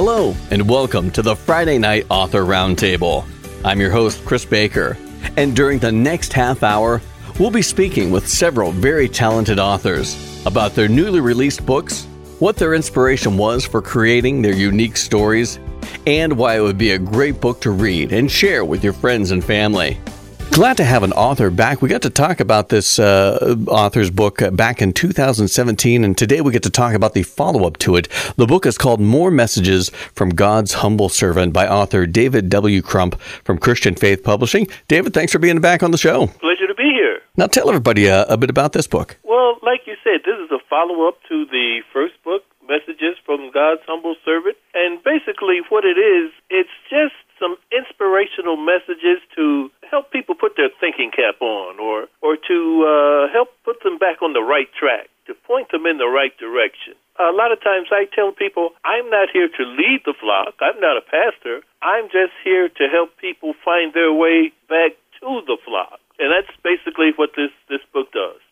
Hello, and welcome to the Friday Night Author Roundtable. I'm your host, Chris Baker, and during the next half hour, we'll be speaking with several very talented authors about their newly released books, what their inspiration was for creating their unique stories, and why it would be a great book to read and share with your friends and family. Glad to have an author back. We got to talk about this uh, author's book back in 2017, and today we get to talk about the follow up to it. The book is called More Messages from God's Humble Servant by author David W. Crump from Christian Faith Publishing. David, thanks for being back on the show. Pleasure to be here. Now, tell everybody uh, a bit about this book. Well, like you said, this is a follow up to the first book, Messages from God's Humble Servant. And basically, what it is, it's just some inspirational messages to put their thinking cap on or, or to uh, help put them back on the right track, to point them in the right direction. A lot of times I tell people, I'm not here to lead the flock. I'm not a pastor. I'm just here to help people find their way back to the flock and that's basically what this this book.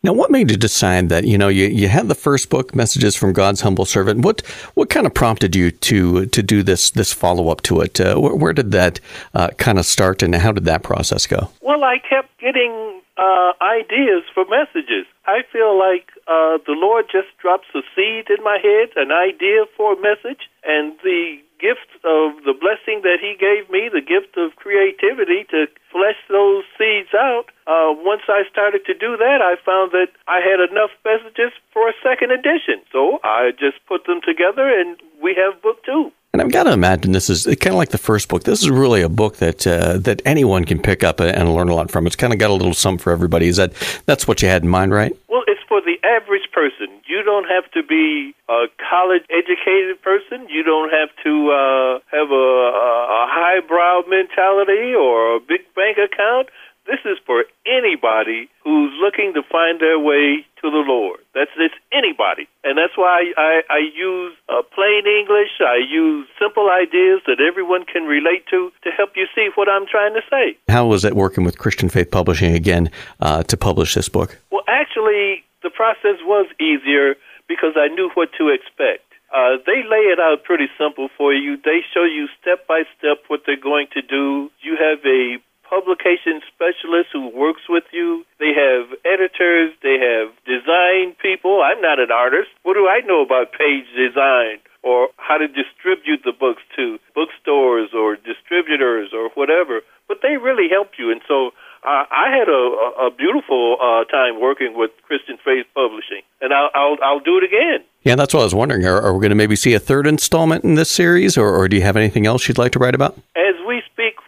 Now, what made you decide that you know you, you had the first book, Messages from God's Humble Servant? What what kind of prompted you to to do this this follow up to it? Uh, where, where, did that uh, kind of start, and how did that process go? Well, I kept getting uh, ideas for messages. I feel like uh, the Lord just drops a seed in my head, an idea for a message, and the gift of the blessing that He gave me, the gift of creativity to flesh those seeds out. Once I started to do that, I found that I had enough messages for a second edition. So I just put them together, and we have book two. And I've got to imagine this is kind of like the first book. This is really a book that uh, that anyone can pick up and learn a lot from. It's kind of got a little something for everybody. Is that that's what you had in mind, right? Well, it's for the average person. You don't have to be a college educated person. You don't have to uh, have a, a highbrow mentality or a big bank account. This is for anybody who's looking to find their way to the Lord. That's it's anybody, and that's why I, I use uh, plain English. I use simple ideas that everyone can relate to to help you see what I'm trying to say. How was it working with Christian Faith Publishing again uh, to publish this book? Well, actually, the process was easier because I knew what to expect. Uh, they lay it out pretty simple for you. They show you step by step what they're going to do. You have a publication specialist who works with you. They have editors. They have design people. I'm not an artist. What do I know about page design or how to distribute the books to bookstores or distributors or whatever? But they really help you. And so uh, I had a, a beautiful uh, time working with Christian Faith Publishing, and I'll, I'll, I'll do it again. Yeah, that's what I was wondering. Are, are we going to maybe see a third installment in this series, or, or do you have anything else you'd like to write about? As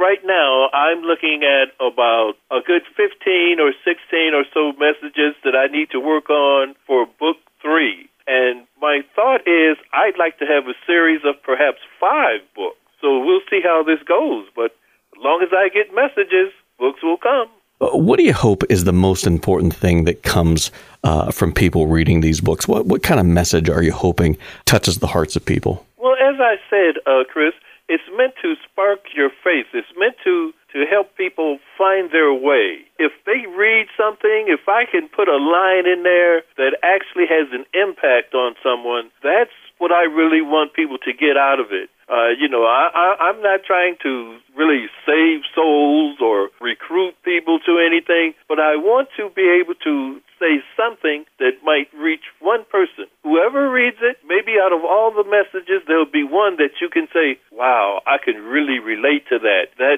right now, I'm looking at about a good 15 or 16 or so messages that I need to work on for book three. And my thought is I'd like to have a series of perhaps five books. So we'll see how this goes. But as long as I get messages, books will come. Uh, what do you hope is the most important thing that comes uh, from people reading these books? What what kind of message are you hoping touches the hearts of people? Well, as I said, uh, Chris, it's meant to spark your faith. It's meant to to help people find their way. If they read something, if I can put a line in there that actually has an impact on someone, that's what I really want people to get out of it. Uh, you know, I, I, I'm not trying to really save souls or recruit people to anything, but I want to be able to say something that might reach one person. Whoever reads it, maybe out of all the messages, there'll be one that you can say, wow, I can really relate to that. That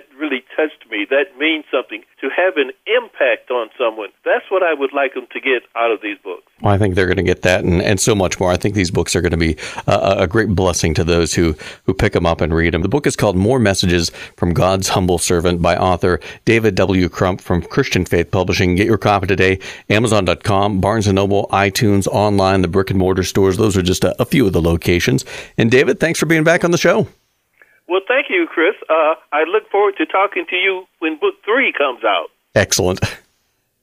touched me. That means something. To have an impact on someone, that's what I would like them to get out of these books. Well, I think they're going to get that and, and so much more. I think these books are going to be a, a great blessing to those who, who pick them up and read them. The book is called More Messages from God's Humble Servant by author David W. Crump from Christian Faith Publishing. Get your copy today, Amazon.com, Barnes & Noble, iTunes, online, the brick and mortar stores. Those are just a, a few of the locations. And David, thanks for being back on the show. Well, thank you, Chris. Uh, I look forward to talking to you when book three comes out. Excellent.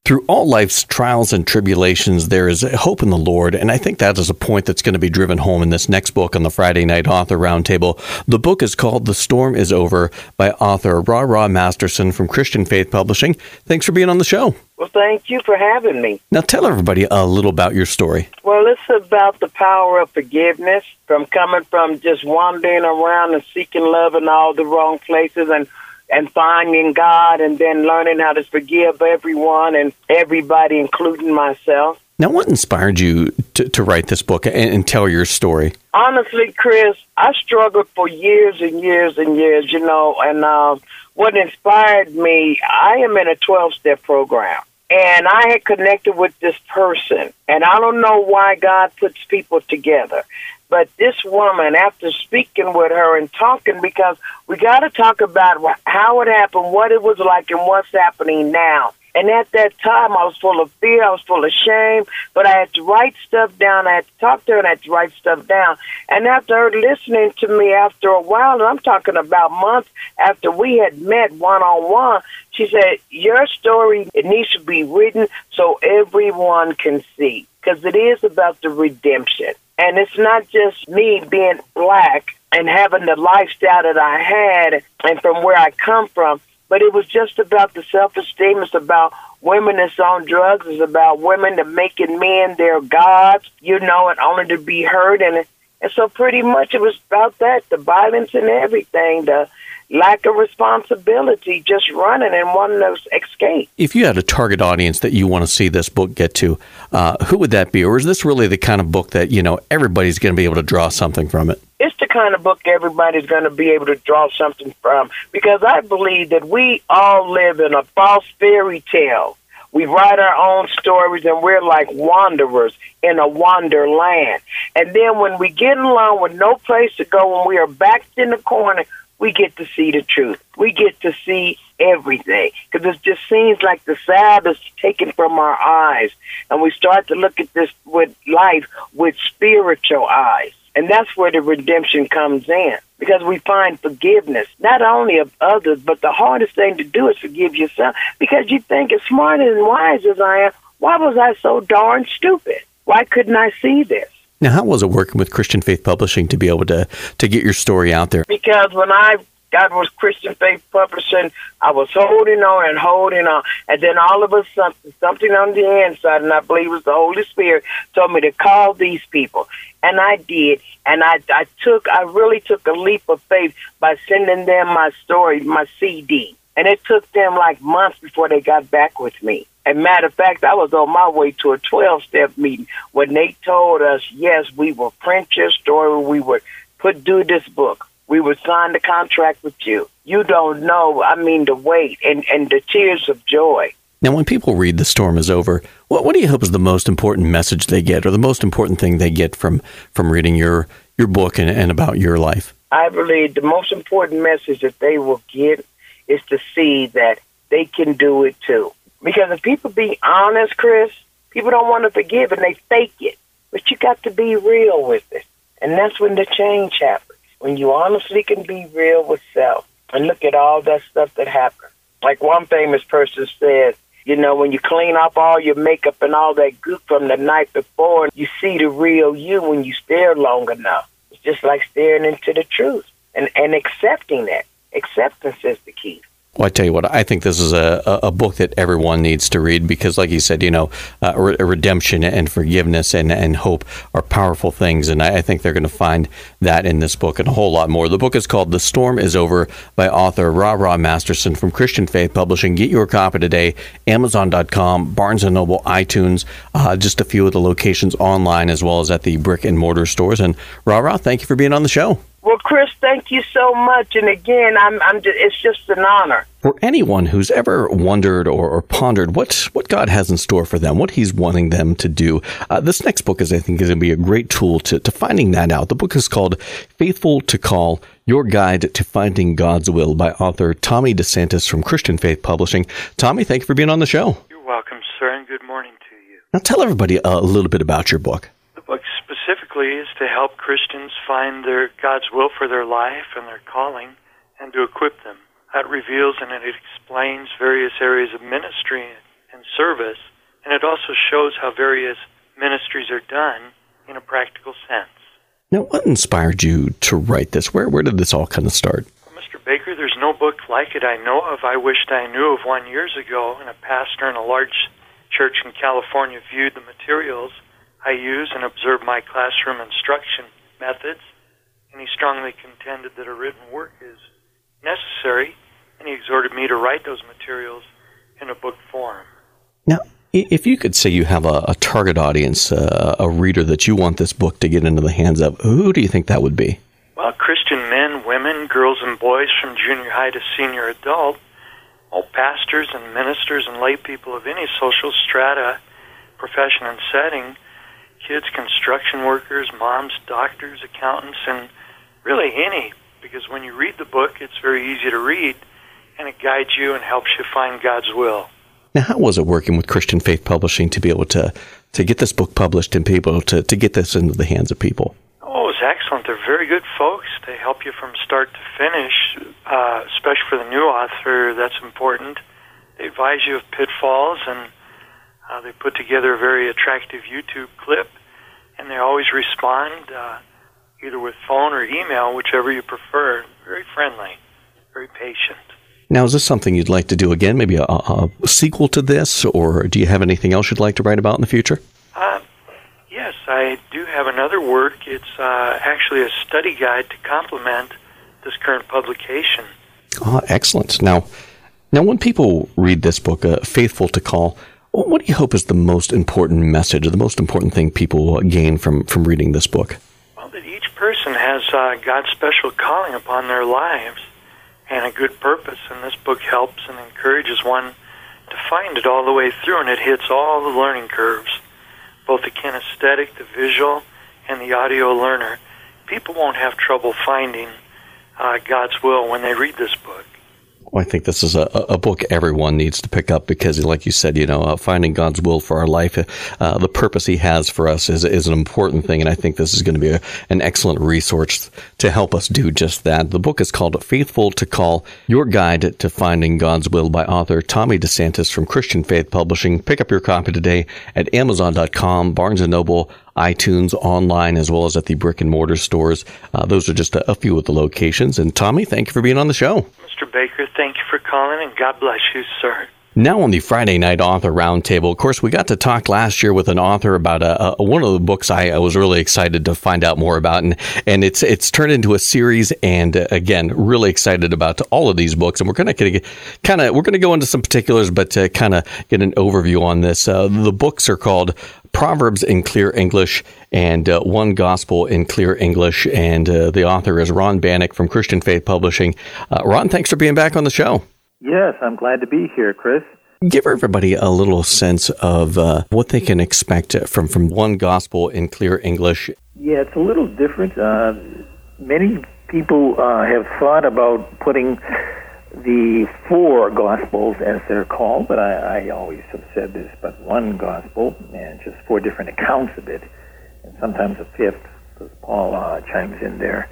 Through all life's trials and tribulations, there is hope in the Lord. And I think that is a point that's going to be driven home in this next book on the Friday Night Author Roundtable. The book is called The Storm is Over by author Ra Ra Masterson from Christian Faith Publishing. Thanks for being on the show. Well, thank you for having me. Now, tell everybody a little about your story. Well, it's about the power of forgiveness from coming from just wandering around and seeking love in all the wrong places and and finding God and then learning how to forgive everyone and everybody, including myself. Now, what inspired you to, to write this book and, and, tell your story? Honestly, Chris, I struggled for years and years and years, you know, and uh, what inspired me, I am in a 12 step program. And I had connected with this person, and I don't know why God puts people together. But this woman, after speaking with her and talking, because we got to talk about how it happened, what it was like, and what's happening now. And at that time, I was full of fear. I was full of shame. But I had to write stuff down. I had to talk to her and I had to write stuff down. And after her listening to me after a while, and I'm talking about months after we had met one on one, she said, Your story, it needs to be written so everyone can see. Because it is about the redemption. And it's not just me being black and having the lifestyle that I had and from where I come from, but it was just about the self esteem. It's about women that's on drugs. It's about women that making men their gods, you know, and only to be heard. And, and so pretty much it was about that the violence and everything, the lack of responsibility, just running and wanting to escape. If you had a target audience that you want to see this book get to, uh, who would that be? Or is this really the kind of book that, you know, everybody's going to be able to draw something from it? It's the kind of book everybody's going to be able to draw something from because I believe that we all live in a false fairy tale. We write our own stories and we're like wanderers in a wonderland. And then when we get along with no place to go, when we are backed in the corner, we get to see the truth. We get to see everything because it just seems like the Sabbath is taken from our eyes, and we start to look at this with life with spiritual eyes, and that's where the redemption comes in because we find forgiveness not only of others, but the hardest thing to do is forgive yourself because you think as smart and wise as I am, why was I so darn stupid? Why couldn't I see this? Now, how was it working with Christian Faith Publishing to be able to to get your story out there? Because when I got was Christian Faith Publishing, I was holding on and holding on, and then all of a sudden, something on the inside, and I believe it was the Holy Spirit, told me to call these people, and I did, and I I took I really took a leap of faith by sending them my story, my CD, and it took them like months before they got back with me. And matter of fact, I was on my way to a 12 step meeting when they told us, yes, we will print your story, we would put do this book, we would sign the contract with you. You don't know, I mean, the weight and, and the tears of joy. Now, when people read The Storm is Over, what, what do you hope is the most important message they get or the most important thing they get from, from reading your, your book and, and about your life? I believe the most important message that they will get is to see that they can do it too. Because if people be honest, Chris, people don't want to forgive and they fake it. But you got to be real with it. And that's when the change happens. When you honestly can be real with self and look at all that stuff that happened. Like one famous person said, you know, when you clean up all your makeup and all that goop from the night before, you see the real you when you stare long enough. It's just like staring into the truth and, and accepting that. Acceptance is the key. Well, I tell you what, I think this is a, a book that everyone needs to read because, like you said, you know, uh, re- redemption and forgiveness and, and hope are powerful things. And I, I think they're going to find that in this book and a whole lot more. The book is called The Storm is Over by author Ra Ra Masterson from Christian Faith Publishing. Get your copy today, Amazon.com, Barnes & Noble, iTunes, uh, just a few of the locations online as well as at the brick and mortar stores. And Ra Ra, thank you for being on the show. Well, Chris, thank you so much. And again, I'm, I'm just, it's just an honor. For anyone who's ever wondered or, or, pondered what, what God has in store for them, what He's wanting them to do, uh, this next book is, I think, is going to be a great tool to, to finding that out. The book is called Faithful to Call Your Guide to Finding God's Will by author Tommy DeSantis from Christian Faith Publishing. Tommy, thank you for being on the show. You're welcome, sir, and good morning to you. Now, tell everybody a little bit about your book is to help Christians find their God's will for their life and their calling and to equip them. That reveals and it explains various areas of ministry and and service, and it also shows how various ministries are done in a practical sense. Now, what inspired you to write this? Where where did this all kind of start? Well, Mr. Baker, there's no book like it I know of. I wished I knew of one years ago, and a pastor in a large church in California viewed the materials I use and observe my classroom instruction methods, and he strongly contended that a written work is necessary, and he exhorted me to write those materials in a book form. Now, if you could say you have a, a target audience, uh, a reader that you want this book to get into the hands of, who do you think that would be? Well, Christian men, women, girls, and boys from junior high to senior adult, all pastors and ministers and lay people of any social strata, profession, and setting, kids, construction workers, moms, doctors, accountants, and really any, because when you read the book, it's very easy to read, and it guides you and helps you find God's will. Now, how was it working with Christian Faith Publishing to be able to, to get this book published and people to, to get this into the hands of people? Oh, it was excellent. They're very good folks. They help you from start to finish, uh, especially for the new author. That's important. They advise you of pitfalls, and uh, they put together a very attractive YouTube clip, and they always respond uh, either with phone or email, whichever you prefer. Very friendly, very patient. Now, is this something you'd like to do again? Maybe a, a sequel to this, or do you have anything else you'd like to write about in the future? Uh, yes, I do have another work. It's uh, actually a study guide to complement this current publication. Oh, excellent. Now, now, when people read this book, uh, "Faithful to Call," what do you hope is the most important message, or the most important thing people gain from from reading this book? Well, that each person has uh, God's special calling upon their lives and a good purpose, and this book helps and encourages one to find it all the way through, and it hits all the learning curves, both the kinesthetic, the visual, and the audio learner. People won't have trouble finding uh, God's will when they read this book. I think this is a, a book everyone needs to pick up because, like you said, you know, uh, finding God's will for our life, uh, the purpose He has for us is, is an important thing. And I think this is going to be a, an excellent resource to help us do just that. The book is called Faithful to Call Your Guide to Finding God's Will by author Tommy DeSantis from Christian Faith Publishing. Pick up your copy today at Amazon.com, Barnes and Noble, iTunes, online, as well as at the brick and mortar stores. Uh, those are just a, a few of the locations. And Tommy, thank you for being on the show. Mr. Baker, thank you for calling, and God bless you, sir. Now on the Friday Night Author Roundtable, of course, we got to talk last year with an author about a, a, one of the books I, I, was really excited to find out more about, and and it's it's turned into a series. And uh, again, really excited about all of these books. And we're going to kind of we're to go into some particulars, but to kind of get an overview on this. Uh, the books are called Proverbs in Clear English and uh, One Gospel in Clear English. And uh, the author is Ron Bannock from Christian Faith Publishing. Uh, Ron, thanks for being back on the show. Yes, I'm glad to be here, Chris. Give everybody a little sense of uh, what they can expect from, from One Gospel in Clear English. Yeah, it's a little different. Uh, many people uh, have thought about putting the four Gospels, as they're called, but I, I always have said there's but one Gospel and just four different accounts of it, and sometimes a fifth, because Paul uh, chimes in there.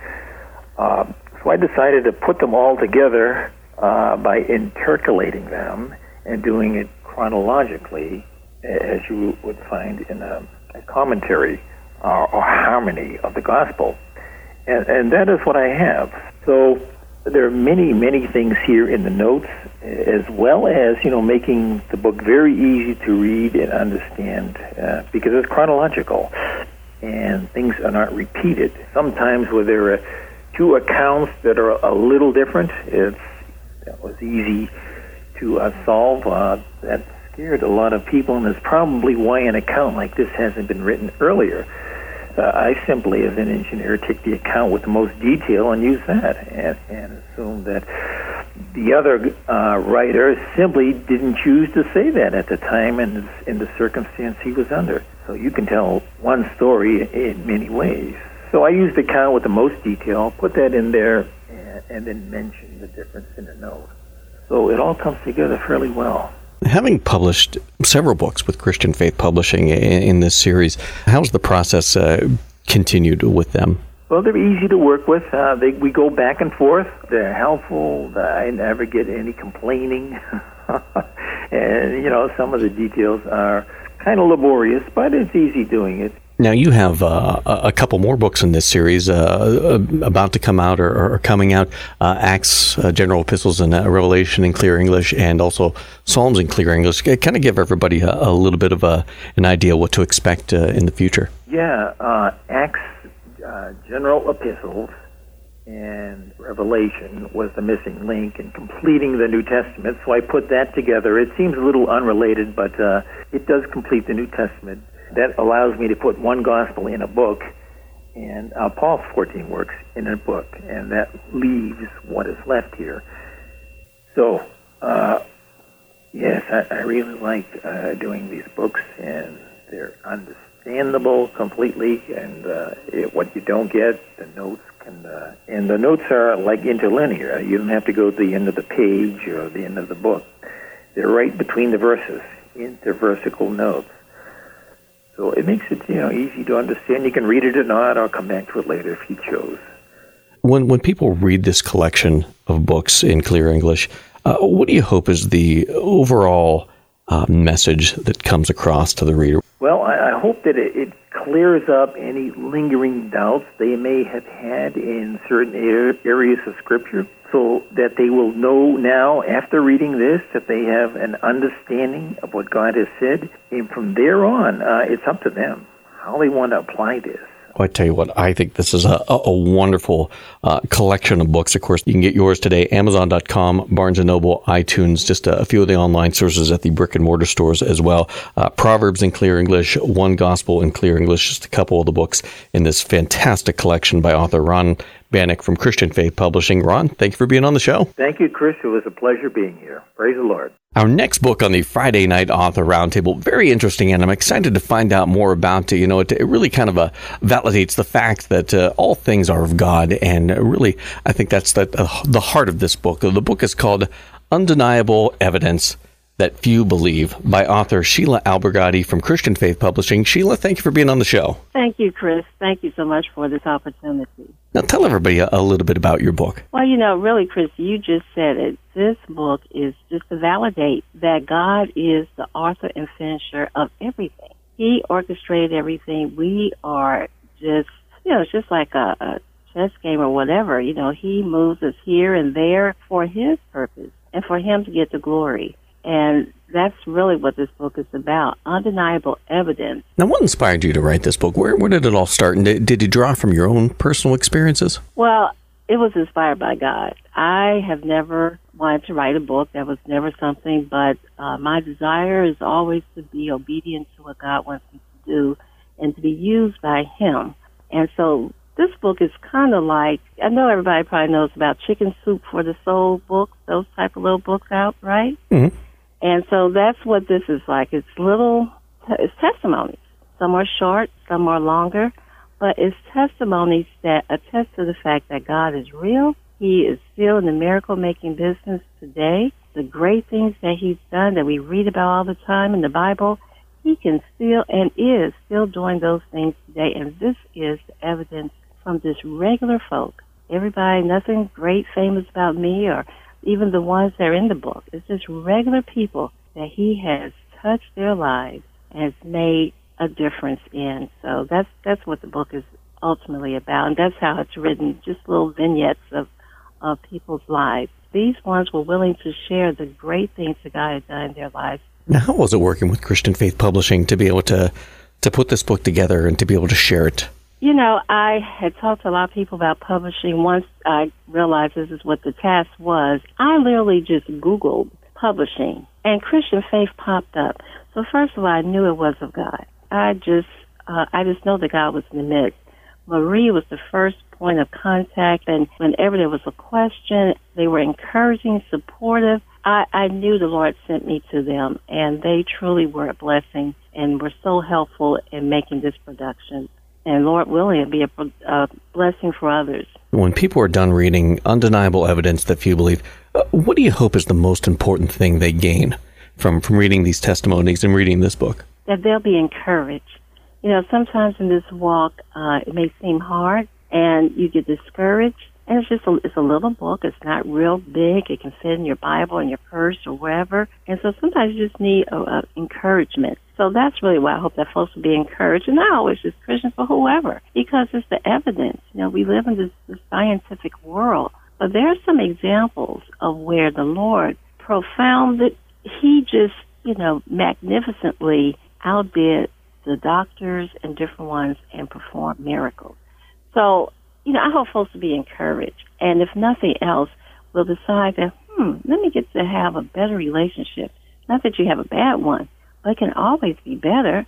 Uh, so I decided to put them all together uh, by intercalating them and doing it chronologically, as you would find in a, a commentary uh, or harmony of the gospel. And, and that is what I have. So there are many, many things here in the notes, as well as, you know, making the book very easy to read and understand uh, because it's chronological and things are not repeated. Sometimes where there are two accounts that are a little different, it's that was easy to uh, solve. Uh, that scared a lot of people, and is probably why an account like this hasn't been written earlier. Uh, I simply, as an engineer, take the account with the most detail and use that, and, and assume that the other uh, writer simply didn't choose to say that at the time and in the circumstance he was under. So you can tell one story in many ways. So I used the account with the most detail, put that in there, and, and then mention the difference in the note. So it all comes together fairly well. Having published several books with Christian Faith Publishing in this series, how's the process uh, continued with them? Well, they're easy to work with. Uh, they, we go back and forth. They're helpful. I never get any complaining. and you know some of the details are kind of laborious, but it's easy doing it. Now you have uh, a couple more books in this series uh, uh, about to come out or, or coming out: uh, Acts, uh, General Epistles, and uh, Revelation in clear English, and also Psalms in clear English. Kind of give everybody a, a little bit of a, an idea what to expect in the future. Yeah, Acts, General Epistles, and Revelation was the missing link in completing the New Testament. So I put that together. It seems a little unrelated, but it does complete the New Testament that allows me to put one gospel in a book, and uh, Paul's 14 works in a book, and that leaves what is left here. So, uh, yes, I, I really like uh, doing these books, and they're understandable completely, and uh, it, what you don't get, the notes can, uh, and the notes are like interlinear. You don't have to go to the end of the page or the end of the book. They're right between the verses, interversical notes. So it makes it you know easy to understand. You can read it or not, or come back to it later if you chose. When when people read this collection of books in clear English, uh, what do you hope is the overall uh, message that comes across to the reader? Well, I, I hope that it, it, clears up any lingering doubts they may have had in certain areas of Scripture so that they will know now, after reading this, that they have an understanding of what God has said. And from there on, uh, it's up to them how they want to apply this. I tell you what, I think this is a, a wonderful uh, collection of books. Of course, you can get yours today, Amazon.com, Barnes & Noble, iTunes, just a, a, few of the online sources at the brick and mortar stores as well. Uh, Proverbs in clear English, One Gospel in clear English, just a couple of the books in this fantastic collection by author Ron Bannock from Christian Faith Publishing. Ron, thank you for being on the show. Thank you, Chris. It was a pleasure being here. Praise the Lord. Our next book on the Friday Night Author Roundtable, very interesting, and I'm excited to find out more about it. You know, it, it really kind of uh, validates the fact that uh, all things are of God, and really, I think that's the, uh, the heart of this book. The book is called Undeniable Evidence that Few Believe by author Sheila Albergotti from Christian Faith Publishing. Sheila, thank you for being on the show. Thank you, Chris. Thank you so much for this opportunity. Now, tell everybody a, a little bit about your book. Well, you know, really, Chris, you just said it. This book is just to validate that God is the author and finisher of everything. He orchestrated everything. We are just, you know, it's just like a, a chess game or whatever. You know, He moves us here and there for His purpose and for Him to get the glory. And that's really what this book is about undeniable evidence. Now, what inspired you to write this book? Where, where did it all start? And did, did you draw from your own personal experiences? Well, it was inspired by God. I have never wanted to write a book. That was never something, but uh, my desire is always to be obedient to what God wants me to do and to be used by Him. And so this book is kind of like I know everybody probably knows about Chicken Soup for the Soul books, those type of little books out, right? Mm-hmm. And so that's what this is like. It's little, it's testimonies. Some are short, some are longer, but it's testimonies that attest to the fact that God is real. He is still in the miracle making business today. The great things that He's done that we read about all the time in the Bible, He can still and is still doing those things today. And this is the evidence from just regular folk. Everybody, nothing great, famous about me or even the ones that are in the book. It's just regular people that he has touched their lives and has made a difference in. So that's that's what the book is ultimately about, and that's how it's written. Just little vignettes of of people's lives. These ones were willing to share the great things that God had done in their lives. Now, how was it working with Christian Faith Publishing to be able to to put this book together and to be able to share it? You know, I had talked to a lot of people about publishing. Once I realized this is what the task was, I literally just Googled publishing, and Christian Faith popped up. So first of all, I knew it was of God. I just, uh, I just know that God was in the midst. Marie was the first point of contact, and whenever there was a question, they were encouraging, supportive. I, I knew the Lord sent me to them, and they truly were a blessing and were so helpful in making this production and Lord willing, it'll be a, a, blessing for others. When people are done reading undeniable evidence that few believe, uh, what do you hope is the most important thing they gain from, from reading these testimonies and reading this book? That they'll be encouraged. You know, sometimes in this walk, uh, it may seem hard and you get discouraged, And it's just a, it's a little book. It's not real big. It can fit in your Bible, in your purse, or wherever. And so sometimes you just need a, a encouragement. So that's really why I hope that folks will be encouraged. And not always just Christians, but whoever, because it's the evidence. You know, we live in this, this scientific world, but there are some examples of where the Lord profounded. He just, you know, magnificently outdid the doctors and different ones and performed miracles. So you know, I hope folks will be encouraged. And if nothing else, will decide that, hmm, let me get to have a better relationship. Not that you have a bad one, but can always be better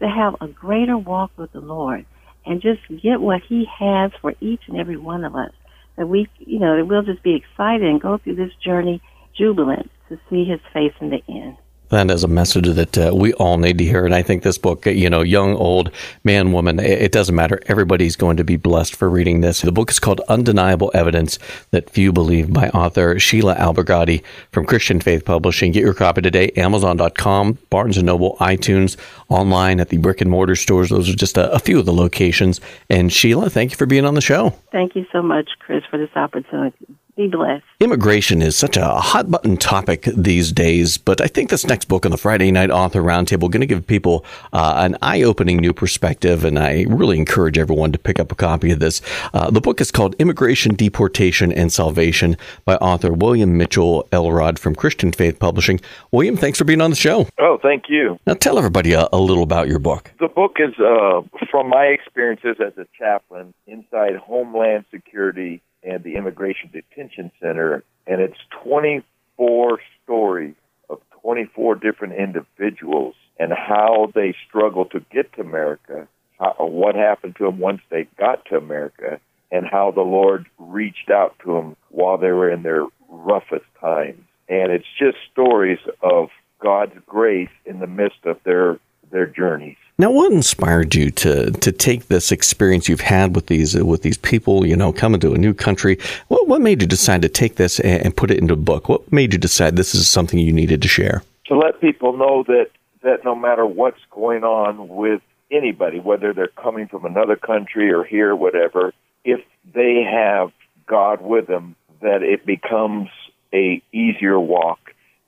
to have a greater walk with the Lord and just get what He has for each and every one of us. That we, you know, that we'll just be excited and go through this journey jubilant to see His face in the end. That is a message that uh, we all need to hear. And I think this book, you know, young, old, man, woman, it, doesn't matter. Everybody's going to be blessed for reading this. The book is called Undeniable Evidence That Few Believe by author Sheila Albergotti from Christian Faith Publishing. Get your copy today, Amazon.com, Barnes & Noble, iTunes, online at the brick and mortar stores. Those are just a, a few of the locations. And Sheila, thank you for being on the show. Thank you so much, Chris, for this opportunity. Be blessed. Immigration is such a hot button topic these days, but I think this next book on the Friday Night Author Roundtable is going to give people uh, an eye opening new perspective, and I really encourage everyone to pick up a copy of this. Uh, the book is called Immigration, Deportation, and Salvation by author William Mitchell Elrod from Christian Faith Publishing. William, thanks for being on the show. Oh, thank you. Now, tell everybody a, a little about your book. The book is uh, from my experiences as a chaplain inside Homeland Security and the Immigration Detention Center, and it's 24 stories of 24 different individuals and how they struggle to get to America, how, what happened to them once they got to America, and how the Lord reached out to them while they were in their roughest times. And it's just stories of God's grace in the midst of their their journeys. Now, what inspired you to to take this experience you've had with these uh, with these people, you know, coming to a new country? What what made you decide to take this and, and put it into a book? What made you decide this is something you needed to share? To let people know that that no matter what's going on with anybody, whether they're coming from another country or here, whatever, if they have God with them, that it becomes a easier walk.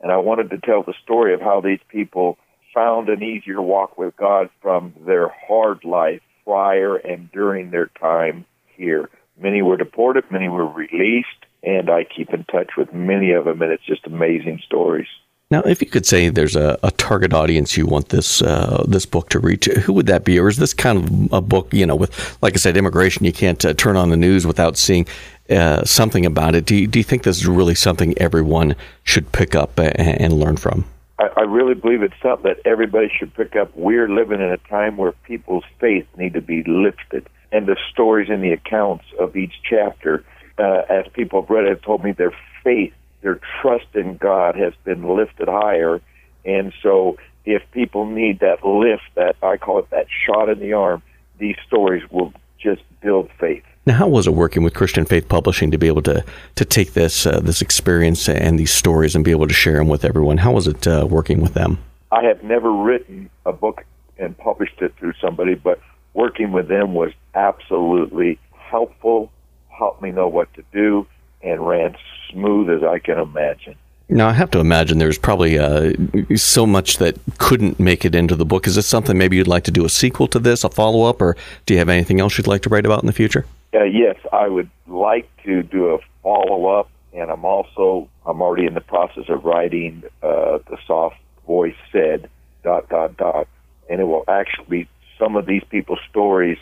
And I wanted to tell the story of how these people found an easier walk with God from their hard life prior and during their time here. Many were deported, many were released, and I keep in touch with many of them, and it's just amazing stories. Now, if you could say there's a, a target audience you want this uh, this book to reach, who would that be? Or is this kind of a book, you know, with like I said, immigration? You can't uh, turn on the news without seeing uh, something about it. Do you, do you think this is really something everyone should pick up and, and learn from? I, I really believe it's something that everybody should pick up. We're living in a time where people's faith need to be lifted, and the stories and the accounts of each chapter, uh, as people have read, have told me their faith, their trust in God has been lifted higher, and so if people need that lift, that I call it that shot in the arm, these stories will just build faith. Now, how was it working with Christian Faith Publishing to be able to to take this uh, this experience and these stories and be able to share them with everyone? How was it uh, working with them? I have never written a book and published it through somebody, but working with them was absolutely helpful, helped me know what to do, and ran smooth as I can imagine. Now, I have to imagine there's probably uh, so much that couldn't make it into the book. Is this something maybe you'd like to do a sequel to this, a follow up, or do you have anything else you'd like to write about in the future? Uh, yes, I would like to do a follow up, and I'm also I'm already in the process of writing uh, the soft voice said dot dot dot, and it will actually be some of these people's stories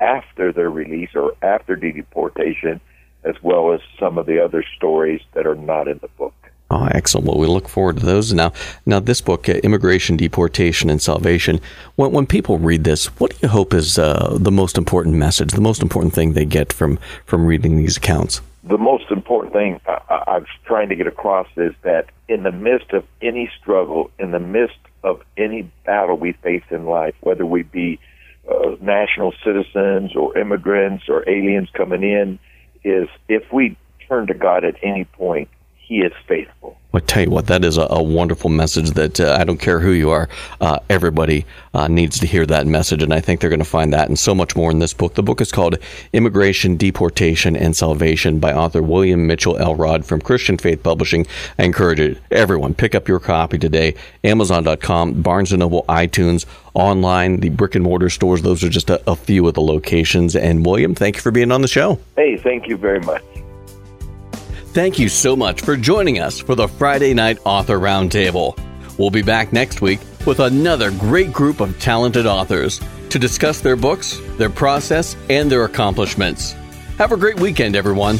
after their release or after deportation, as well as some of the other stories that are not in the book. Oh, excellent. Well, we look forward to those. Now, now this book, uh, Immigration, Deportation, and Salvation, when, when people read this, what do you hope is uh, the most important message, the most important thing they get from, from reading these accounts? The most important thing I, I'm trying to get across is that in the midst of any struggle, in the midst of any battle we face in life, whether we be uh, national citizens or immigrants or aliens coming in, is if we turn to God at any point, He is faithful. I tell you what, that is a, a wonderful message that uh, I don't care who you are, uh, everybody uh, needs to hear that message. And I think they're going to find that and so much more in this book. The book is called Immigration, Deportation, and Salvation by author William Mitchell Elrod from Christian Faith Publishing. I encourage it, everyone, pick up your copy today. Amazon.com, Barnes & Noble, iTunes, online, the brick and mortar stores. Those are just a, a few of the locations. And William, thank you for being on the show. Hey, thank you very much. Thank you so much for joining us for the Friday Night Author Roundtable. We'll be back next week with another great group of talented authors to discuss their books, their process, and their accomplishments. Have a great weekend, everyone.